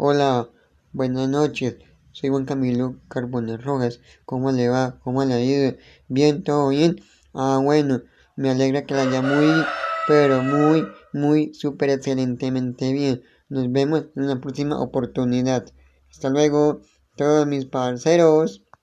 Hola, buenas noches. Soy Juan Camilo Carbones Rojas. ¿Cómo le va? ¿Cómo le ha ido? ¿Bien? ¿Todo bien? Ah, bueno, me alegra que la haya muy, pero muy, muy, súper excelentemente bien. Nos vemos en la próxima oportunidad. Hasta luego, todos mis parceros.